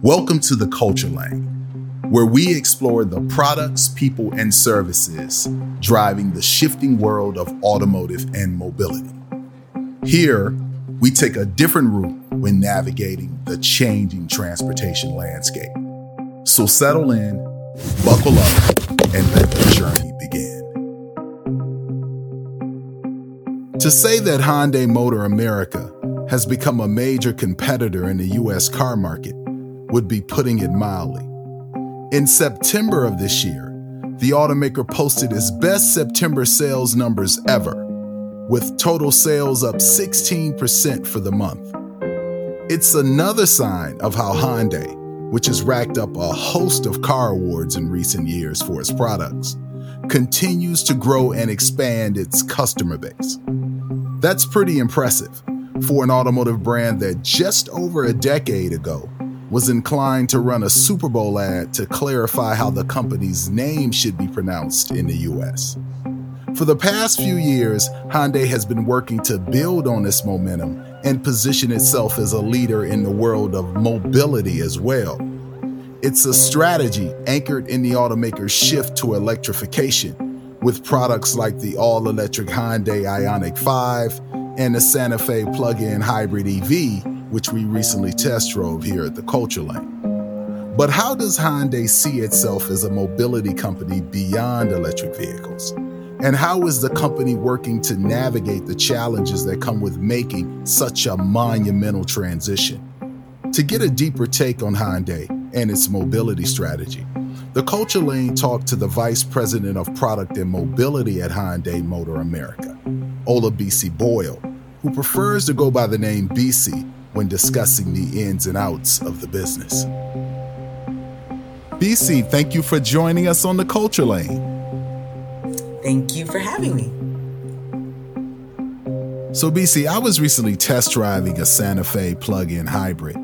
Welcome to the Culture Lane, where we explore the products, people, and services driving the shifting world of automotive and mobility. Here, we take a different route when navigating the changing transportation landscape. So settle in, buckle up, and let the journey begin. To say that Hyundai Motor America has become a major competitor in the US car market would be putting it mildly. In September of this year, the automaker posted its best September sales numbers ever, with total sales up 16% for the month. It's another sign of how Hyundai, which has racked up a host of car awards in recent years for its products, continues to grow and expand its customer base. That's pretty impressive for an automotive brand that just over a decade ago was inclined to run a Super Bowl ad to clarify how the company's name should be pronounced in the US. For the past few years, Hyundai has been working to build on this momentum and position itself as a leader in the world of mobility as well. It's a strategy anchored in the automaker's shift to electrification, with products like the all electric Hyundai Ioniq 5 and the Santa Fe plug in hybrid EV, which we recently test drove here at the Culture Lane. But how does Hyundai see itself as a mobility company beyond electric vehicles? And how is the company working to navigate the challenges that come with making such a monumental transition? To get a deeper take on Hyundai and its mobility strategy, the Culture Lane talked to the Vice President of Product and Mobility at Hyundai Motor America, Olabisi Boyle, who prefers to go by the name BC when discussing the ins and outs of the business. BC, thank you for joining us on the Culture Lane. Thank you for having me. So, BC, I was recently test driving a Santa Fe plug in hybrid.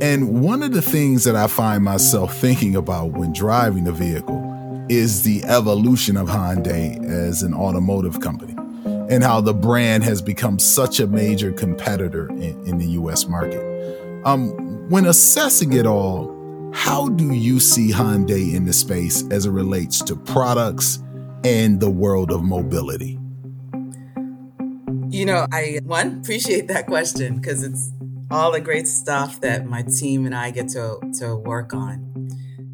And one of the things that I find myself thinking about when driving the vehicle is the evolution of Hyundai as an automotive company and how the brand has become such a major competitor in, in the US market. Um, when assessing it all, how do you see Hyundai in the space as it relates to products and the world of mobility? You know, I one appreciate that question because it's all the great stuff that my team and I get to to work on.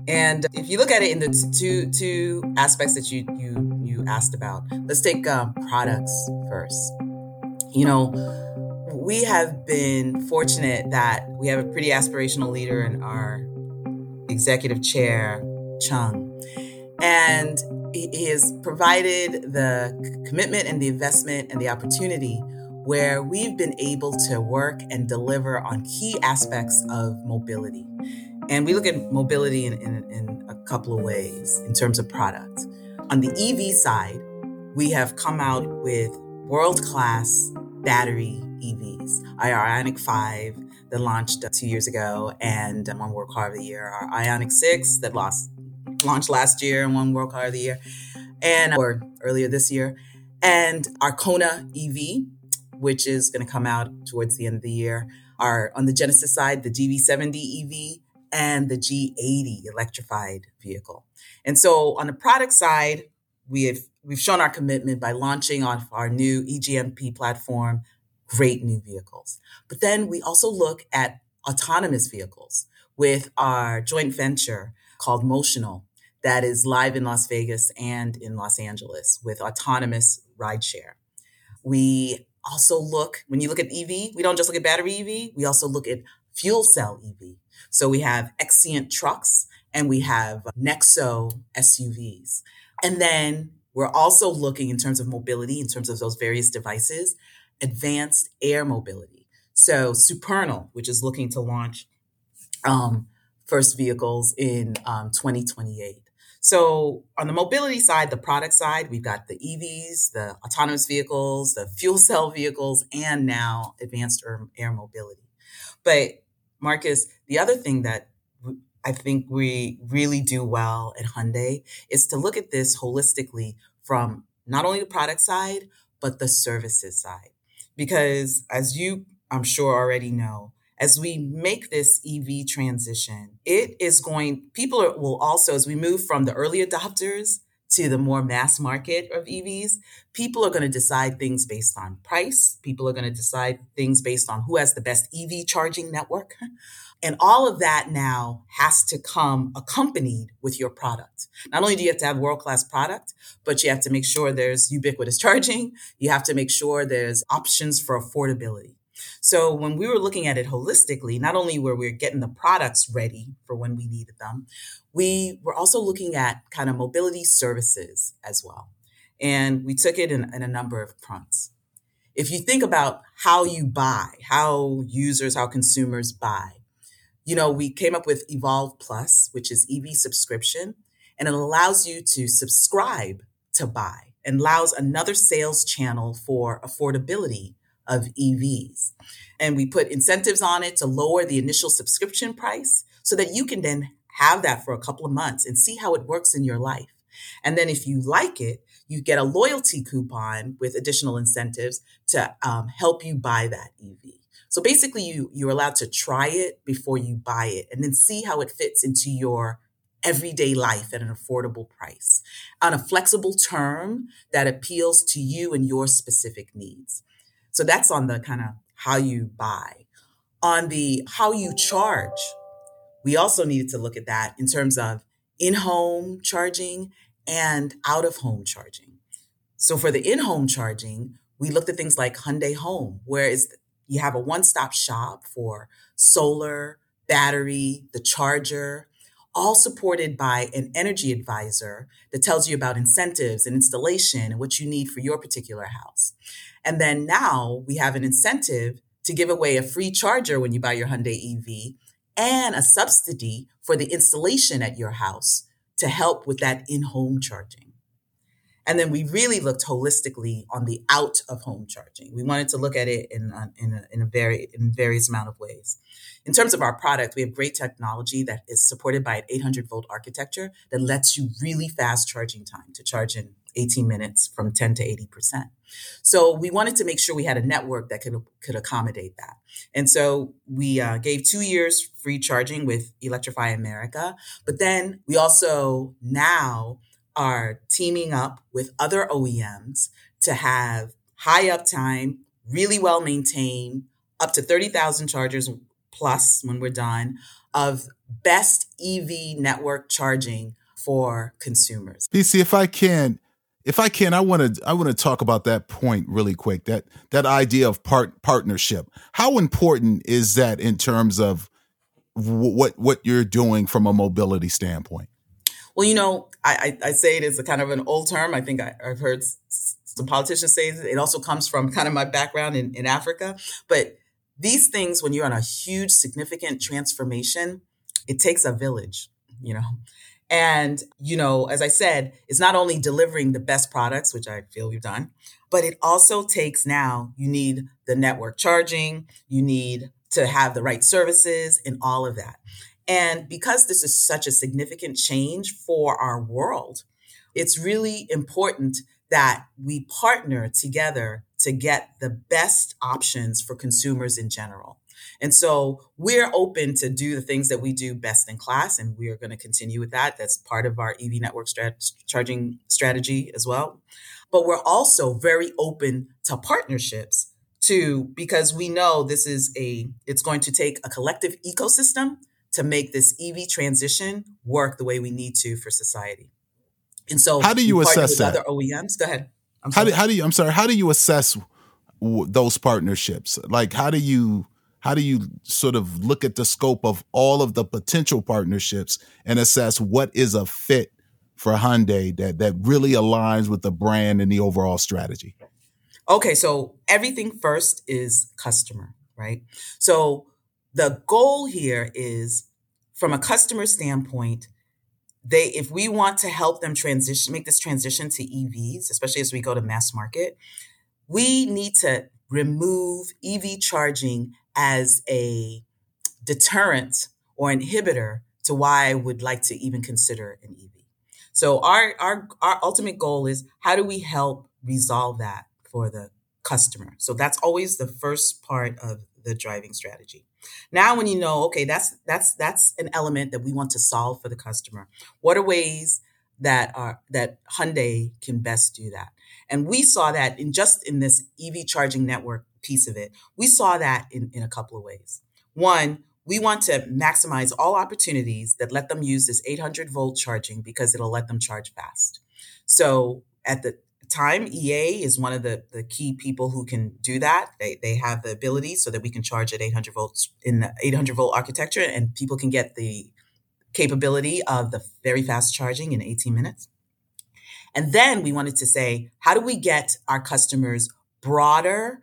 And if you look at it in the two two aspects that you you you asked about, let's take um, products first. You know, we have been fortunate that we have a pretty aspirational leader in our executive chair, Chung, and he has provided the commitment and the investment and the opportunity where we've been able to work and deliver on key aspects of mobility. And we look at mobility in, in, in a couple of ways in terms of product. On the EV side, we have come out with world class battery EVs. Our Ioniq 5 that launched two years ago and one World Car of the Year, our Ioniq 6 that lost, launched last year and won World Car of the Year, and or earlier this year, and our Kona EV, which is going to come out towards the end of the year. Our on the Genesis side, the GV70 EV and the G80 electrified vehicle. And so on the product side, we have we've shown our commitment by launching on our new EGMP platform, great new vehicles. But then we also look at autonomous vehicles with our joint venture called Motional that is live in Las Vegas and in Los Angeles with autonomous rideshare. We also look, when you look at EV, we don't just look at battery EV, we also look at fuel cell EV. So we have Xcient trucks and we have Nexo SUVs. And then we're also looking in terms of mobility, in terms of those various devices, advanced air mobility. So Supernal, which is looking to launch um, first vehicles in um, 2028. So on the mobility side, the product side, we've got the EVs, the autonomous vehicles, the fuel cell vehicles, and now advanced air, air mobility. But Marcus, the other thing that I think we really do well at Hyundai is to look at this holistically from not only the product side, but the services side. Because as you I'm sure already know, as we make this EV transition, it is going, people will also, as we move from the early adopters to the more mass market of EVs, people are going to decide things based on price. People are going to decide things based on who has the best EV charging network. And all of that now has to come accompanied with your product. Not only do you have to have world class product, but you have to make sure there's ubiquitous charging. You have to make sure there's options for affordability. So when we were looking at it holistically, not only were we getting the products ready for when we needed them, we were also looking at kind of mobility services as well. And we took it in, in a number of fronts. If you think about how you buy, how users, how consumers buy, you know, we came up with Evolve Plus, which is EV subscription, and it allows you to subscribe to buy and allows another sales channel for affordability of EVs. And we put incentives on it to lower the initial subscription price so that you can then have that for a couple of months and see how it works in your life. And then if you like it, you get a loyalty coupon with additional incentives to um, help you buy that EV. So basically, you you're allowed to try it before you buy it, and then see how it fits into your everyday life at an affordable price on a flexible term that appeals to you and your specific needs. So that's on the kind of how you buy. On the how you charge, we also needed to look at that in terms of in home charging and out of home charging. So for the in home charging, we looked at things like Hyundai Home, where is you have a one-stop shop for solar, battery, the charger, all supported by an energy advisor that tells you about incentives and installation and what you need for your particular house. And then now we have an incentive to give away a free charger when you buy your Hyundai EV and a subsidy for the installation at your house to help with that in-home charging. And then we really looked holistically on the out of home charging. We wanted to look at it in a, in a, in a very in various amount of ways. In terms of our product, we have great technology that is supported by an 800 volt architecture that lets you really fast charging time to charge in 18 minutes from 10 to 80%. So we wanted to make sure we had a network that could, could accommodate that. And so we uh, gave two years free charging with Electrify America. But then we also now are teaming up with other OEMs to have high uptime, really well maintained, up to 30,000 chargers plus when we're done of best EV network charging for consumers. BC, if I can, if I can, I want to I want to talk about that point really quick. That that idea of part partnership. How important is that in terms of w- what what you're doing from a mobility standpoint? Well, you know, I, I, say it as a kind of an old term. I think I, have heard some politicians say it. It also comes from kind of my background in, in Africa. But these things, when you're on a huge, significant transformation, it takes a village, you know. And, you know, as I said, it's not only delivering the best products, which I feel we've done, but it also takes now, you need the network charging, you need to have the right services and all of that. And because this is such a significant change for our world, it's really important that we partner together to get the best options for consumers in general. And so we're open to do the things that we do best in class, and we are going to continue with that. That's part of our EV network strat- charging strategy as well. But we're also very open to partnerships too, because we know this is a, it's going to take a collective ecosystem to make this EV transition work the way we need to for society. And so, how do you assess that? Other OEMs, go ahead. how do, how do you? I'm sorry. How do you assess w- those partnerships? Like, how do you how do you sort of look at the scope of all of the potential partnerships and assess what is a fit for Hyundai that that really aligns with the brand and the overall strategy? Okay, so everything first is customer, right? So the goal here is from a customer standpoint, they if we want to help them transition make this transition to EVs, especially as we go to mass market, we need to remove EV charging as a deterrent or inhibitor to why I would like to even consider an EV. So our our our ultimate goal is how do we help resolve that for the customer? So that's always the first part of the driving strategy. Now, when you know, okay, that's that's that's an element that we want to solve for the customer. What are ways that are that Hyundai can best do that? And we saw that in just in this EV charging network piece of it. We saw that in, in a couple of ways. One, we want to maximize all opportunities that let them use this 800 volt charging because it'll let them charge fast. So at the time, EA is one of the, the key people who can do that. They, they have the ability so that we can charge at 800 volts in the 800 volt architecture and people can get the capability of the very fast charging in 18 minutes. And then we wanted to say, how do we get our customers broader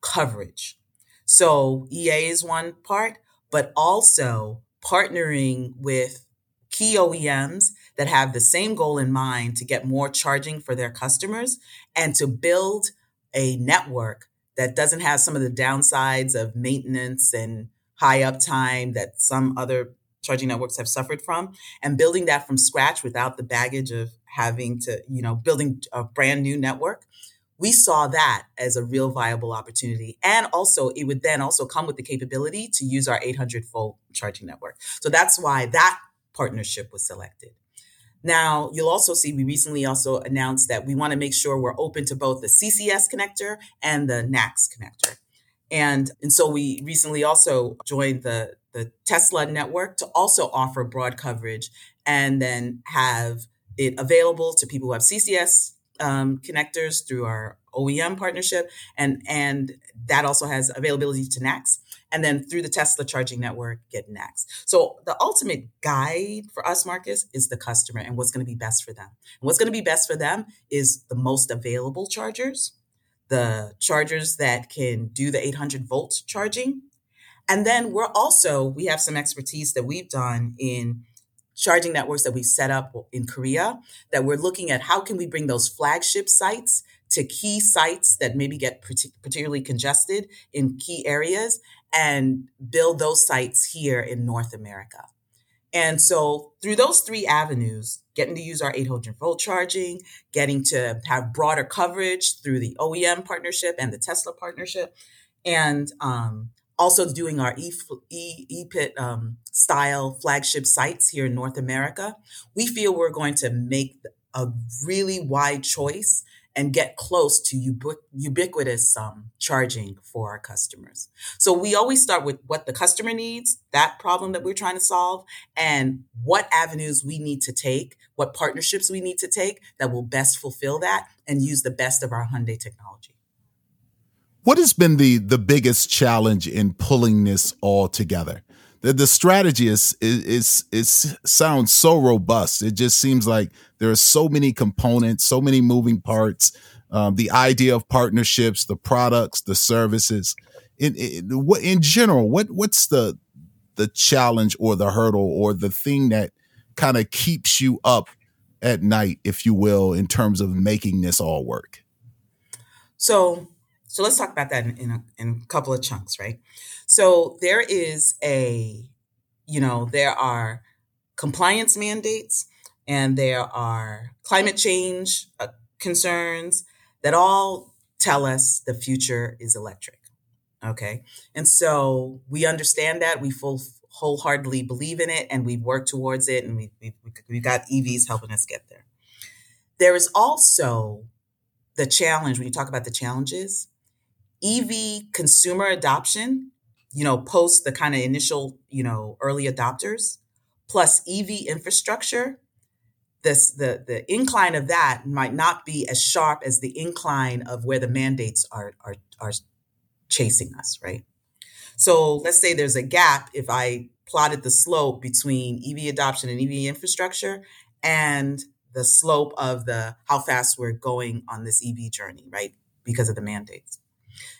coverage? So EA is one part, but also partnering with key OEMs that have the same goal in mind to get more charging for their customers and to build a network that doesn't have some of the downsides of maintenance and high uptime that some other charging networks have suffered from and building that from scratch without the baggage of having to you know building a brand new network we saw that as a real viable opportunity. And also it would then also come with the capability to use our 800 volt charging network. So that's why that partnership was selected now, you'll also see we recently also announced that we want to make sure we're open to both the CCS connector and the NACS connector. And, and so we recently also joined the, the Tesla network to also offer broad coverage and then have it available to people who have CCS um, connectors through our OEM partnership. And, and that also has availability to NACS and then through the Tesla charging network, get NACS. So the ultimate guide for us, Marcus, is the customer and what's going to be best for them. And what's going to be best for them is the most available chargers, the chargers that can do the 800 volt charging. And then we're also, we have some expertise that we've done in charging networks that we've set up in Korea that we're looking at how can we bring those flagship sites to key sites that maybe get particularly congested in key areas and build those sites here in North America. And so through those three avenues, getting to use our 800 volt charging, getting to have broader coverage through the OEM partnership and the Tesla partnership, and um, also doing our e, e, E-pit um, style flagship sites here in North America, we feel we're going to make a really wide choice and get close to ubiqu- ubiquitous um, charging for our customers. So we always start with what the customer needs, that problem that we're trying to solve, and what avenues we need to take, what partnerships we need to take that will best fulfill that and use the best of our Hyundai technology. What has been the the biggest challenge in pulling this all together? the, the strategy is, is is sounds so robust. It just seems like there are so many components, so many moving parts. Um, the idea of partnerships, the products, the services. In, in in general, what what's the the challenge or the hurdle or the thing that kind of keeps you up at night, if you will, in terms of making this all work? So so let's talk about that in, in, a, in a couple of chunks, right? So there is a, you know, there are compliance mandates and there are climate change uh, concerns that all tell us the future is electric. Okay. And so we understand that. We full wholeheartedly believe in it and we work towards it and we, we, we've got EVs helping us get there. There is also the challenge when you talk about the challenges EV consumer adoption, you know, post the kind of initial, you know, early adopters, plus EV infrastructure, this the the incline of that might not be as sharp as the incline of where the mandates are are are chasing us, right? So let's say there's a gap if I plotted the slope between EV adoption and EV infrastructure and the slope of the how fast we're going on this EV journey, right? Because of the mandates.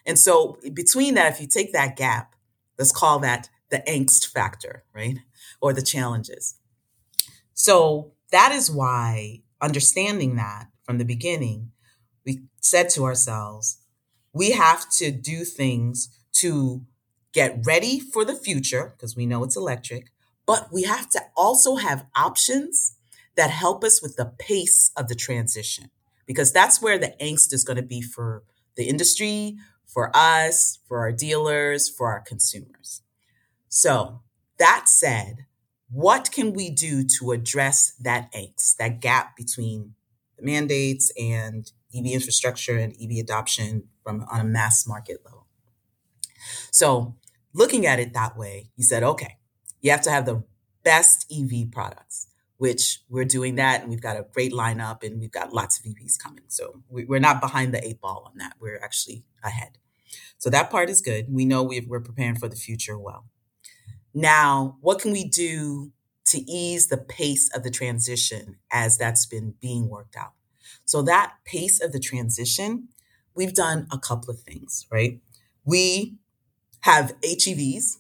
And so between that, if you take that gap, let's call that the angst factor, right? Or the challenges. So that is why understanding that from the beginning, we said to ourselves, we have to do things to get ready for the future because we know it's electric, but we have to also have options that help us with the pace of the transition because that's where the angst is going to be for the industry, for us, for our dealers, for our consumers. So, that said, what can we do to address that angst, that gap between the mandates and EV infrastructure and EV adoption from on a mass market level? So, looking at it that way, you said, okay, you have to have the best EV products, which we're doing that. And we've got a great lineup and we've got lots of EVs coming. So we're not behind the eight ball on that. We're actually ahead. So that part is good. We know we're preparing for the future well. Now, what can we do to ease the pace of the transition as that's been being worked out? So, that pace of the transition, we've done a couple of things, right? We have HEVs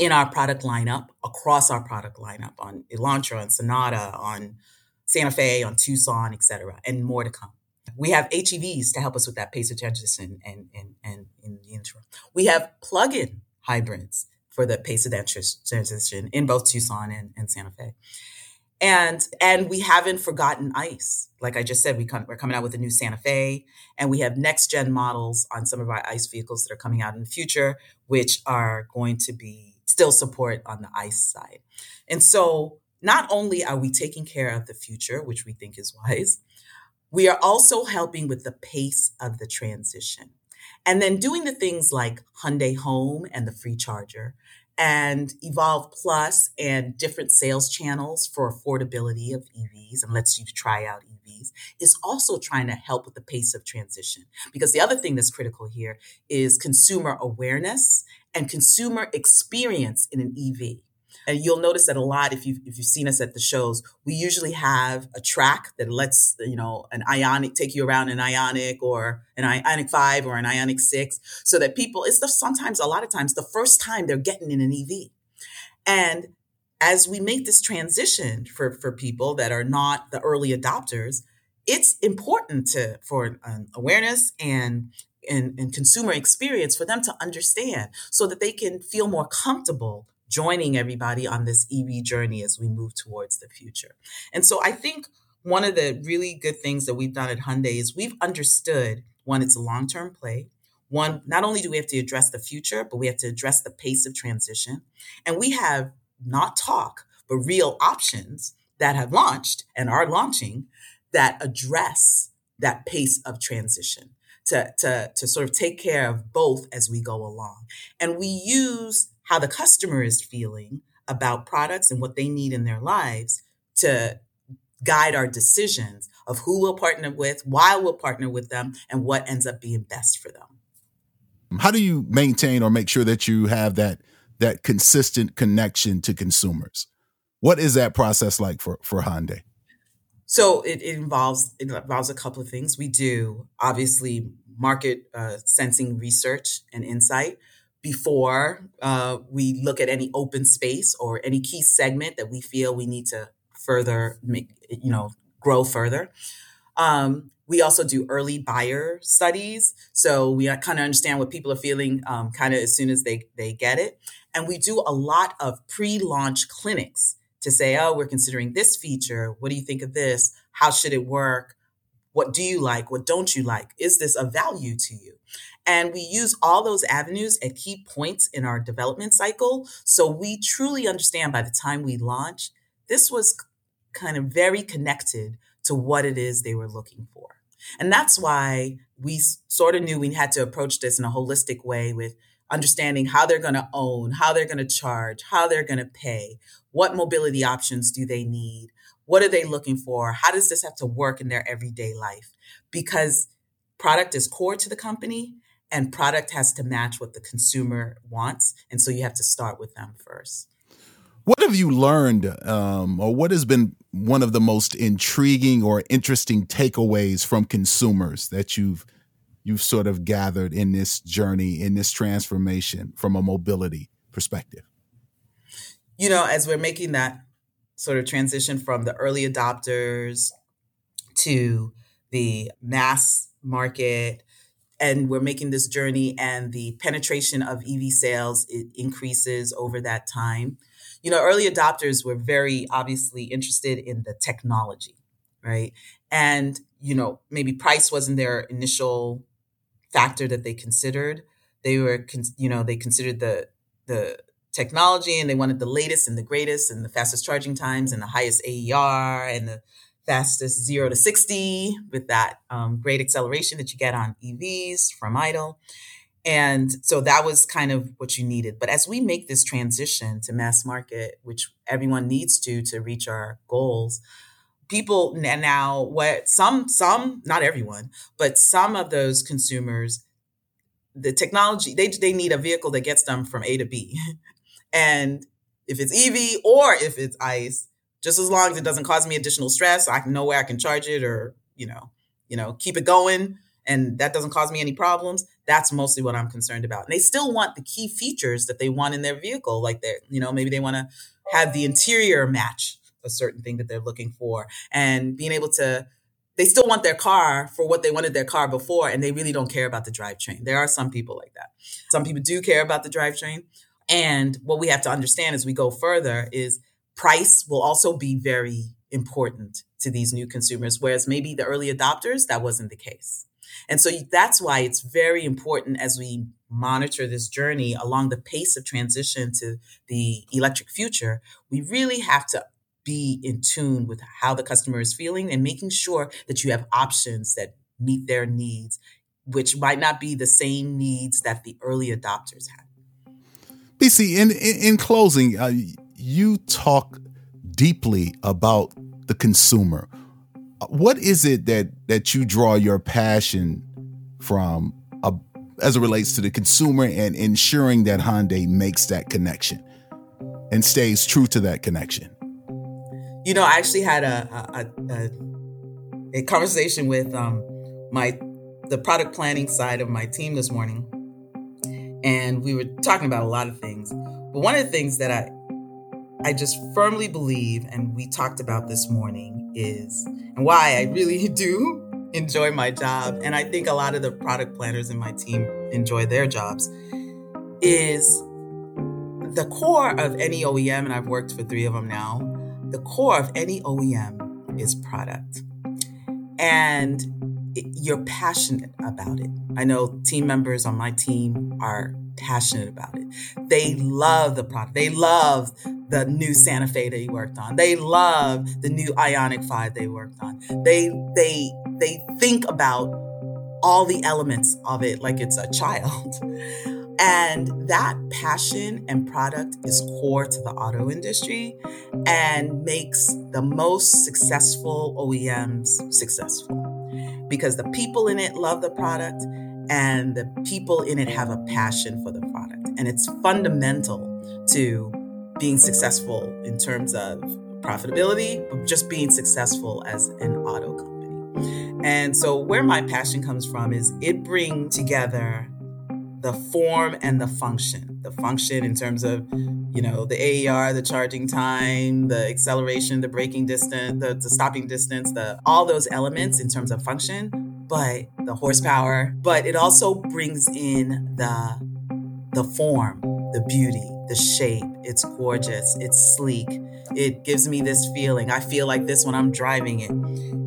in our product lineup, across our product lineup on Elantra, on Sonata, on Santa Fe, on Tucson, et cetera, and more to come. We have HEVs to help us with that pace of transition and, and, and in the interim. We have plug-in hybrids for the pace of that transition in both Tucson and, and Santa Fe. And and we haven't forgotten ICE. Like I just said, we come, we're coming out with a new Santa Fe, and we have next gen models on some of our ICE vehicles that are coming out in the future, which are going to be still support on the ICE side. And so not only are we taking care of the future, which we think is wise, we are also helping with the pace of the transition. And then doing the things like Hyundai Home and the free charger and Evolve Plus and different sales channels for affordability of EVs and lets you try out EVs is also trying to help with the pace of transition. Because the other thing that's critical here is consumer awareness and consumer experience in an EV. And you'll notice that a lot if you if you've seen us at the shows, we usually have a track that lets you know an Ioniq take you around an Ioniq or an Ioniq five or an Ioniq six, so that people it's the, sometimes a lot of times the first time they're getting in an EV, and as we make this transition for for people that are not the early adopters, it's important to for um, awareness and and, and consumer experience for them to understand so that they can feel more comfortable joining everybody on this EV journey as we move towards the future. And so I think one of the really good things that we've done at Hyundai is we've understood one, it's a long term play. One, not only do we have to address the future, but we have to address the pace of transition. And we have not talk, but real options that have launched and are launching that address that pace of transition to, to, to sort of take care of both as we go along. And we use how the customer is feeling about products and what they need in their lives to guide our decisions of who we'll partner with, why we'll partner with them, and what ends up being best for them. How do you maintain or make sure that you have that that consistent connection to consumers? What is that process like for for Hyundai? So it, it involves it involves a couple of things. We do obviously market uh, sensing research and insight before uh, we look at any open space or any key segment that we feel we need to further make you know grow further. Um, we also do early buyer studies. So we kind of understand what people are feeling um, kind of as soon as they they get it. And we do a lot of pre-launch clinics to say oh we're considering this feature. What do you think of this? How should it work? What do you like? What don't you like? Is this a value to you? And we use all those avenues at key points in our development cycle. So we truly understand by the time we launch, this was kind of very connected to what it is they were looking for. And that's why we sort of knew we had to approach this in a holistic way with understanding how they're going to own, how they're going to charge, how they're going to pay, what mobility options do they need, what are they looking for, how does this have to work in their everyday life? Because product is core to the company and product has to match what the consumer wants. And so you have to start with them first. What have you learned, um, or what has been one of the most intriguing or interesting takeaways from consumers that you've you've sort of gathered in this journey, in this transformation from a mobility perspective? You know, as we're making that sort of transition from the early adopters to the mass market and we're making this journey and the penetration of ev sales it increases over that time you know early adopters were very obviously interested in the technology right and you know maybe price wasn't their initial factor that they considered. They were, you know, they considered the the technology and they wanted the latest and the greatest and the fastest charging times and the highest AER and the fastest zero to 60 with that um, great acceleration that you get on EVs from idle. And so that was kind of what you needed. But as we make this transition to mass market, which everyone needs to to reach our goals, people now what some some not everyone, but some of those consumers the technology they they need a vehicle that gets them from A to B. and if it's EV or if it's ICE, just as long as it doesn't cause me additional stress, I know where I can charge it or, you know, you know, keep it going and that doesn't cause me any problems. That's mostly what I'm concerned about. And they still want the key features that they want in their vehicle, like they're, you know, maybe they want to have the interior match a certain thing that they're looking for and being able to they still want their car for what they wanted their car before and they really don't care about the drivetrain. There are some people like that. Some people do care about the drivetrain. And what we have to understand as we go further is price will also be very important to these new consumers, whereas maybe the early adopters, that wasn't the case. And so that's why it's very important as we monitor this journey along the pace of transition to the electric future, we really have to be in tune with how the customer is feeling and making sure that you have options that meet their needs, which might not be the same needs that the early adopters had. BC, in, in, in closing, uh, you talk deeply about the consumer. What is it that that you draw your passion from uh, as it relates to the consumer and ensuring that Hyundai makes that connection and stays true to that connection? You know, I actually had a a, a, a conversation with um, my the product planning side of my team this morning, and we were talking about a lot of things. But one of the things that I I just firmly believe, and we talked about this morning, is and why I really do enjoy my job, and I think a lot of the product planners in my team enjoy their jobs, is the core of any OEM, and I've worked for three of them now the core of any OEM is product. And you're passionate about it. I know team members on my team are passionate about it. They love the product. They love the new Santa Fe that they worked on. They love the new Ioniq 5 they worked on. They they they think about all the elements of it like it's a child. And that passion and product is core to the auto industry and makes the most successful OEMs successful because the people in it love the product and the people in it have a passion for the product. And it's fundamental to being successful in terms of profitability, but just being successful as an auto company. And so, where my passion comes from is it bring together the form and the function. The function in terms of, you know, the AER, the charging time, the acceleration, the braking distance, the, the stopping distance, the all those elements in terms of function, but the horsepower. But it also brings in the the form, the beauty, the shape. It's gorgeous. It's sleek. It gives me this feeling. I feel like this when I'm driving it.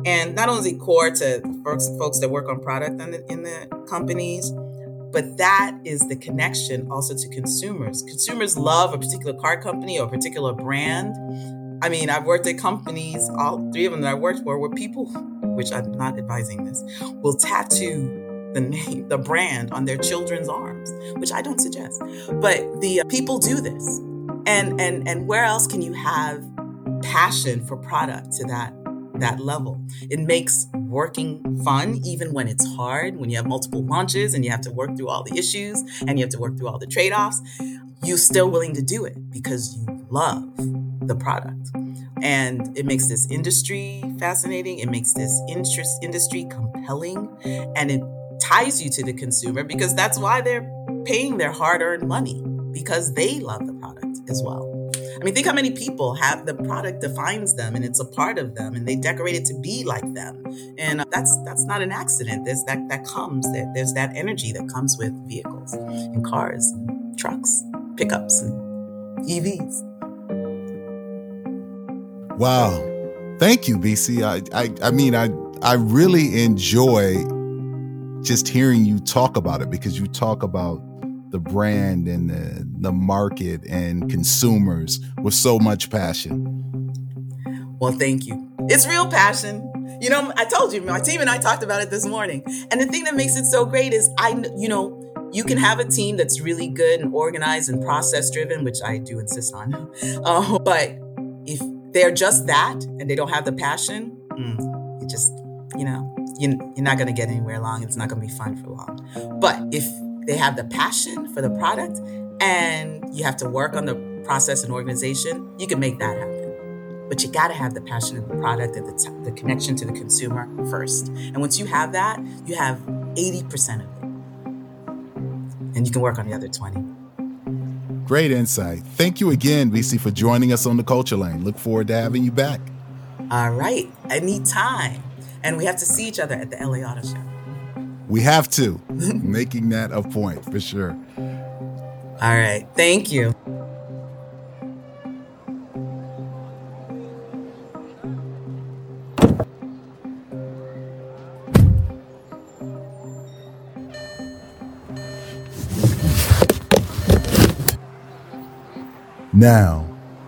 And not only core to folks, folks that work on product in the, in the companies, but that is the connection also to consumers. Consumers love a particular car company or a particular brand. I mean, I've worked at companies, all three of them that I worked for, where people, which I'm not advising this, will tattoo the name, the brand on their children's arms, which I don't suggest. But the uh, people do this. And and and where else can you have passion for product to that that level. It makes working fun, even when it's hard, when you have multiple launches and you have to work through all the issues and you have to work through all the trade offs. You're still willing to do it because you love the product. And it makes this industry fascinating. It makes this interest industry compelling. And it ties you to the consumer because that's why they're paying their hard earned money because they love the product as well. I mean, think how many people have the product defines them and it's a part of them and they decorate it to be like them. And uh, that's that's not an accident. There's that that comes there. There's that energy that comes with vehicles and cars and trucks, pickups and EVs. Wow. Thank you, BC. I I, I mean I I really enjoy just hearing you talk about it because you talk about the brand and the, the market and consumers with so much passion. Well, thank you. It's real passion. You know, I told you, my team and I talked about it this morning. And the thing that makes it so great is I, you know, you can have a team that's really good and organized and process driven, which I do insist on. Uh, but if they're just that and they don't have the passion, mm, it just, you know, you're not going to get anywhere long. It's not going to be fun for long. But if they have the passion for the product and you have to work on the process and organization, you can make that happen. But you got to have the passion of the product and the, t- the connection to the consumer first. And once you have that, you have 80% of it. And you can work on the other 20. Great insight. Thank you again, BC, for joining us on the Culture Lane. Look forward to having you back. All right. Anytime. And we have to see each other at the LA Auto Show. We have to. Making that a point for sure. All right. Thank you. Now,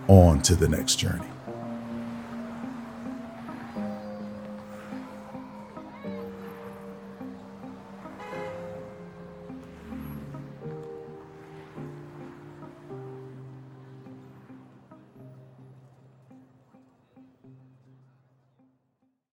on to the next journey.